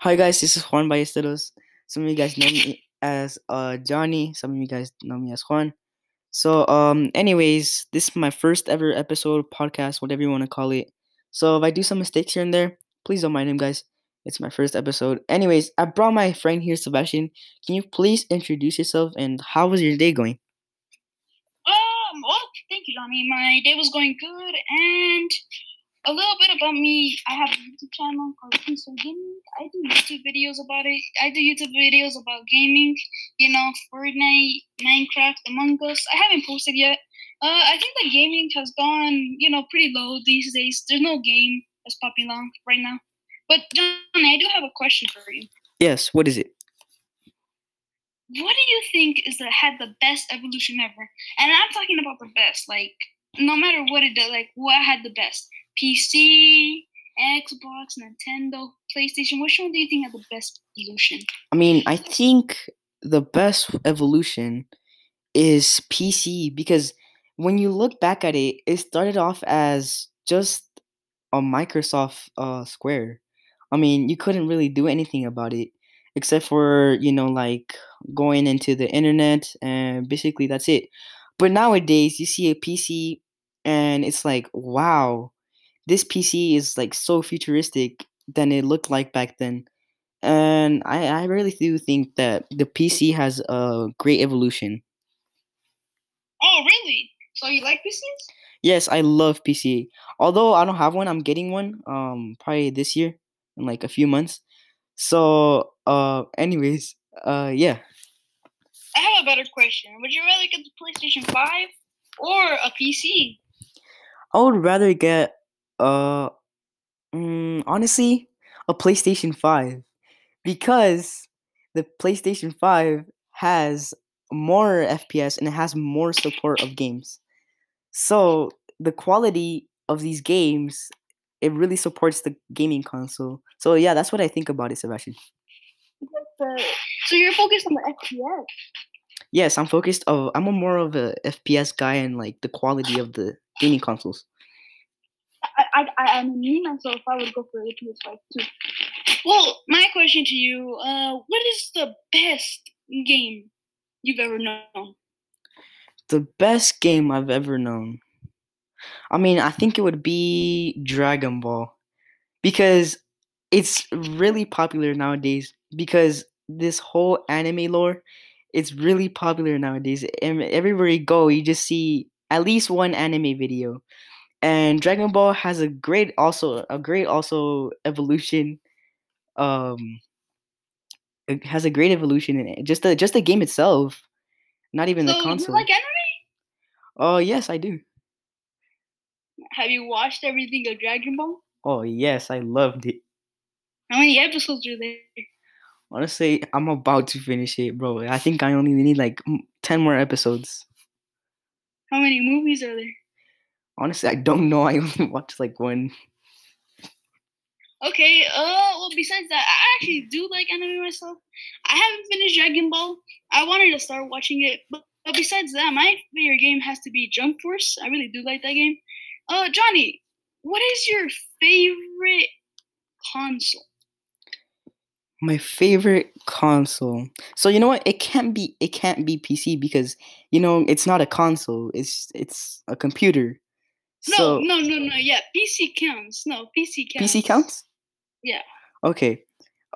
Hi guys, this is Juan Ballesteros. Some of you guys know me as uh Johnny. Some of you guys know me as Juan. So um, anyways, this is my first ever episode podcast, whatever you want to call it. So if I do some mistakes here and there, please don't mind him, guys. It's my first episode. Anyways, I brought my friend here, Sebastian. Can you please introduce yourself and how was your day going? Um, well, thank you, Johnny. My day was going good, and a little bit about me. I have a YouTube channel called Peaceful Gaming. I do YouTube videos about it. I do YouTube videos about gaming. You know, Fortnite, Minecraft, Among Us. I haven't posted yet. Uh, I think that gaming has gone, you know, pretty low these days. There's no game that's popping on right now. But Johnny, I do have a question for you. Yes, what is it? What do you think is that had the best evolution ever? And I'm talking about the best, like no matter what it does, like what had the best? PC, Xbox, Nintendo, PlayStation. Which one do you think had the best evolution? I mean, I think the best evolution is PC because when you look back at it, it started off as just a Microsoft uh, Square. I mean, you couldn't really do anything about it except for, you know, like going into the internet and basically that's it. But nowadays, you see a PC and it's like, wow, this PC is like so futuristic than it looked like back then. And I, I really do think that the PC has a great evolution. Oh, really? So you like PCs? Yes, I love PC. Although I don't have one, I'm getting one um probably this year in like a few months. So uh anyways, uh yeah. I have a better question. Would you rather get the PlayStation 5 or a PC? I would rather get uh mm, honestly a PlayStation 5 because the PlayStation 5 has more FPS and it has more support of games. So the quality of these games it really supports the gaming console. So yeah, that's what I think about it, Sebastian. So you're focused on the FPS. Yes, I'm focused. Of I'm a more of a FPS guy and like the quality of the gaming consoles. I, I, I, I mean, me myself, I would go for the PS5 too. Well, my question to you: uh, What is the best game you've ever known? The best game I've ever known. I mean, I think it would be Dragon Ball because it's really popular nowadays because this whole anime lore it's really popular nowadays. And everywhere you go, you just see at least one anime video. And Dragon Ball has a great also a great also evolution. Um it has a great evolution in it. Just the just the game itself. Not even so the console. You like anime? Oh yes, I do. Have you watched everything of Dragon Ball? Oh yes, I loved it. How many episodes are there? Honestly, I'm about to finish it, bro. I think I only need like 10 more episodes. How many movies are there? Honestly, I don't know. I only watched like one. Okay, uh, well, besides that, I actually do like anime myself. I haven't finished Dragon Ball. I wanted to start watching it, but, but besides that, my favorite game has to be Jump Force. I really do like that game. Uh, Johnny, what is your favorite console? My favorite console. So you know what? It can't be. It can't be PC because you know it's not a console. It's it's a computer. No, So no, no, no. Yeah, PC counts. No, PC counts. PC counts. Yeah. Okay.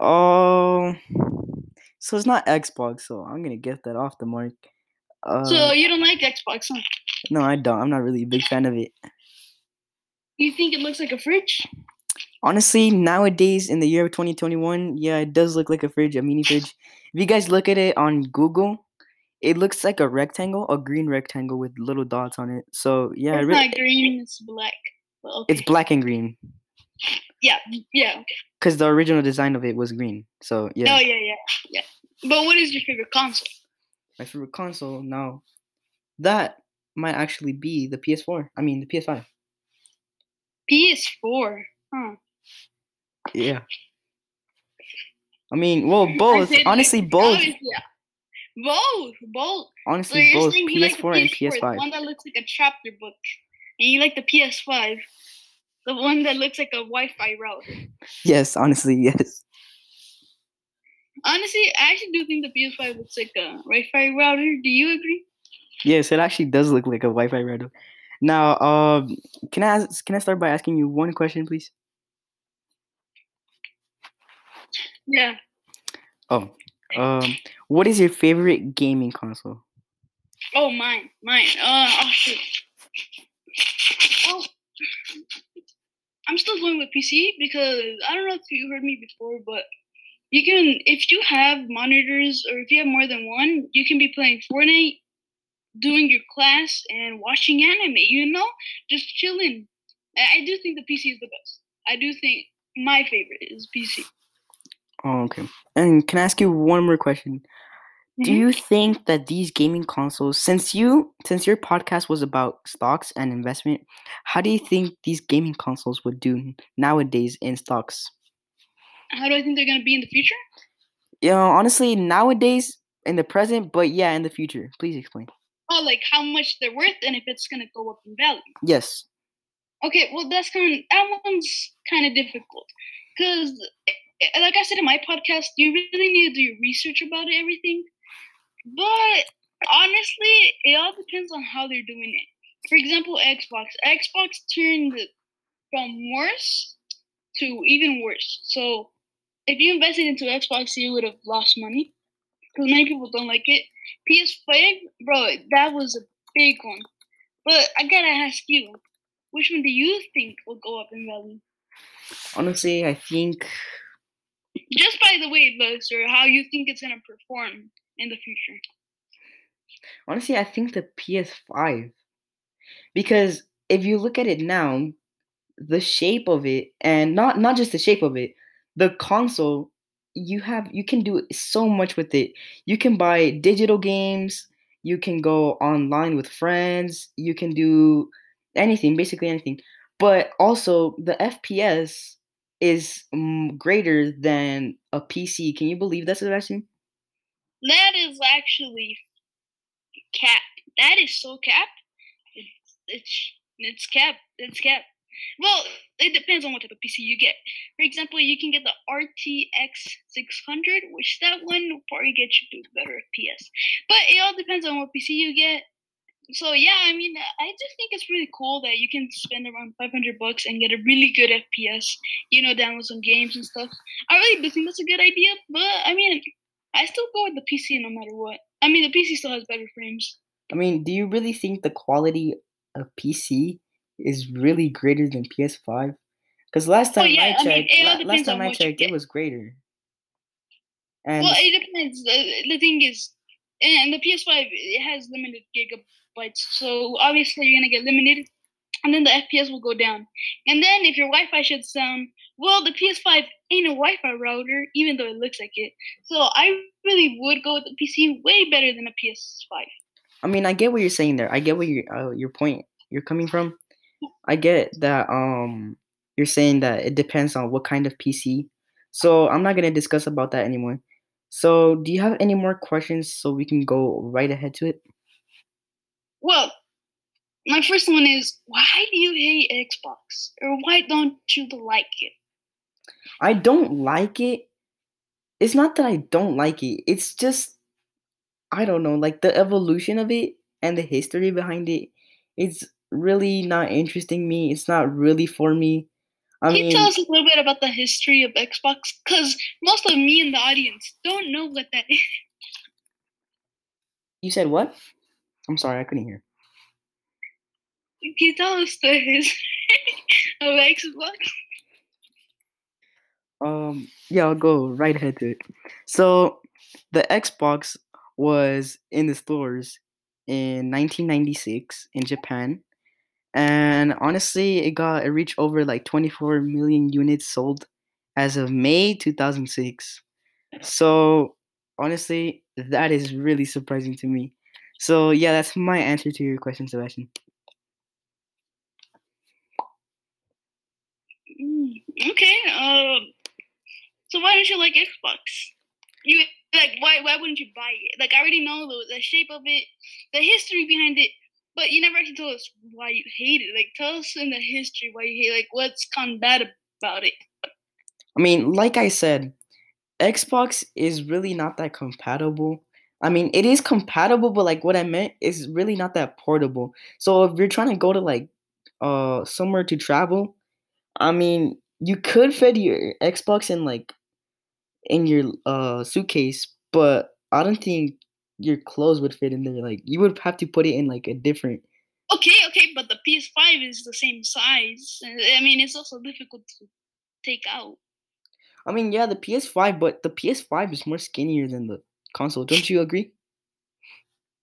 Oh. so it's not Xbox. So I'm gonna get that off the mark. Uh, So you don't like Xbox, huh? no, I don't. I'm not really a big fan of it. You think it looks like a fridge? Honestly, nowadays in the year of 2021, yeah, it does look like a fridge, a mini fridge. If you guys look at it on Google, it looks like a rectangle, a green rectangle with little dots on it. So yeah, it's really, not green. It's black. Well, okay. it's black and green yeah, yeah. Because the original design of it was green. So yeah, Oh yeah, yeah, yeah. But what is your favorite console? my favorite console now, that might actually be the PS4. I mean the PS5. PS4. Huh. Yeah. I mean, well, both. Said, Honestly, like, both. Both, both. Honestly, both saying you like PS4 and PS4, the PS5. one that looks like a chapter book, and you like the PS5, the one that looks like a Wi-Fi router. Yes, honestly, yes. Honestly, I actually do think the PS5 looks like a Wi-Fi router. Do you agree? Yes, it actually does look like a Wi-Fi router. Now, um, can I ask, can I start by asking you one question, please? Yeah. Oh, um, what is your favorite gaming console? Oh, mine, mine. Uh, oh shit. Oh, I'm still going with PC because I don't know if you heard me before, but you can if you have monitors or if you have more than one, you can be playing Fortnite, doing your class, and watching anime. You know, just chilling. I do think the PC is the best. I do think my favorite is PC. Oh, okay. And can I ask you one more question? Do Mhm. you think that these gaming consoles, since you since your podcast was about stocks and investment, how do you think these gaming consoles would do nowadays in stocks? How do I think they're gonna be in the future? You know, honestly, nowadays in the present, but yeah, in the future. Please explain. Oh, like how much they're worth and if it's gonna go up in value. Yes. Okay, well that's kind of that one's kind of difficult because, like I said in my podcast, you really need to do your research about it, everything. But honestly, it all depends on how they're doing it. For example, Xbox. Xbox turned from worse to even worse. So if you invested into Xbox, you would have lost money because many people don't like it. PS5, bro, that was a big one. But I gotta ask you, which one do you think will go up in value? Honestly, I think Just by the way it looks, or how you think it's gonna perform in the future. honestly, I think the PS5 because if you look at it now, the shape of it and not not just the shape of it, the console you have you can do so much with it. You can buy digital games, you can go online with friends, you can do anything, basically anything. But also the FPS is mm, greater than a PC. Can you believe that, Sebastian? That is actually cap. That is so cap. It's it's it's cap. It's cap. Well, it depends on what type of PC you get. For example, you can get the RTX 600, which that one will probably get you better PS. But it all depends on what PC you get. So yeah, I mean, I just think it's really cool that you can spend around 500 bucks and get a really good FPS. You know, download some games and stuff. I really do think that's a good idea. But I mean, I still go with the PC no matter what. I mean, the PC still has better frames. I mean, do you really think the quality of PC is really greater than PS5? Because last Oh time yeah, I I mean, checked, last time I checked, it was greater. And Well, it depends. The, the thing is, and the PS5 it has limited gigabytes, so obviously you're gonna get limited, and then the FPS will go down. And then if your Wi-Fi shuts down, well, the PS5 ain't a Wi-Fi router, even though it looks like it. So I really would go with the PC way better than a PS5. I mean, I get what you're saying there. I get what your uh, your point you're coming from. I get that um you're saying that it depends on what kind of PC. So I'm not gonna discuss about that anymore. So do you have any more questions so we can go right ahead to it? Well, my first one is why do you hate Xbox, or why don't you like it? I don't like it. It's not that I don't like it. It's just I don't know, like the evolution of it and the history behind it. It's really not interesting me. It's not really for me. I Can you tell us a little bit about the history of Xbox? Because most of me in the audience don't know what that is. you said what? I'm sorry, I couldn't hear. Can you tell us the history of Xbox? Um, yeah, I'll go right ahead to it. So, the Xbox was in the stores in 1996 in Japan, and honestly, it got it reached over like 24 million units sold as of May 2006. So, honestly, that is really surprising to me. So, yeah, that's my answer to your question, Sebastian. Mm, okay. Um. So why don't you like Xbox? You like why? Why wouldn't you buy it? Like I already know the, the shape of it, the history behind it, but you never actually told us why you hate it. Like tell us in the history why you hate. Like what's of bad about it. I mean, like I said, Xbox is really not that compatible. I mean, it is compatible, but like what I meant is really not that portable. So if you're trying to go to like uh somewhere to travel, I mean, you could fit your Xbox in like in your uh suitcase, but I don't think your clothes would fit in there. Like you would have to put it in like a different. Okay, okay, but the PS5 is the same size. I mean, it's also difficult to take out. I mean, yeah, the PS5, but the PS5 is more skinnier than the console. Don't you agree?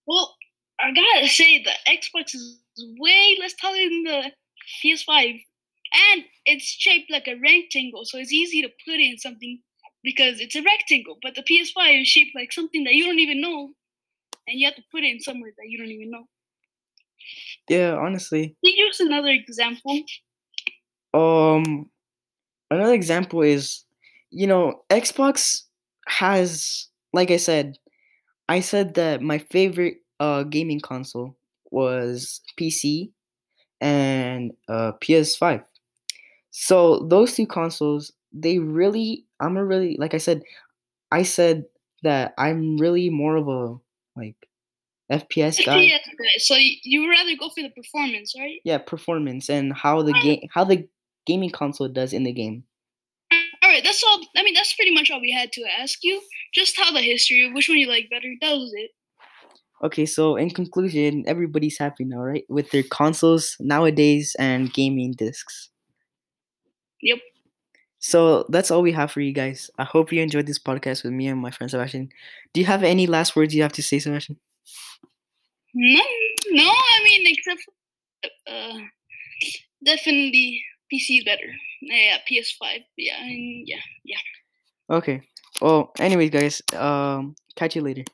Well, I gotta say the Xbox is way less taller than the PS5, and it's shaped like a rectangle, so it's easy to put in something because it's a rectangle. But the PS5 is shaped like something that you don't even know, and you have to put it in somewhere that you don't even know. Yeah, honestly. Can you use another example? Um, another example is, you know, Xbox has, like I said, I said that my favorite uh gaming console was PC and uh PS5. So those two consoles, they really, I'm a really, like I said, I said that I'm really more of a like FPS guy. Guy. So you would rather go for the performance, right? Yeah, performance and how the game, how the gaming console does in the game. All right, that's all. I mean, that's pretty much all we had to ask you. Just how the history which one you like better. That was it. Okay, so in conclusion, everybody's happy now, right? With their consoles nowadays and gaming discs. Yep. So that's all we have for you guys. I hope you enjoyed this podcast with me and my friend Sebastian. Do you have any last words you have to say, Sebastian? No, no. I mean, except for, uh, definitely PC is better. Yeah, PS5. Yeah, and yeah, yeah. Okay. Well, anyways, guys, um, catch you later.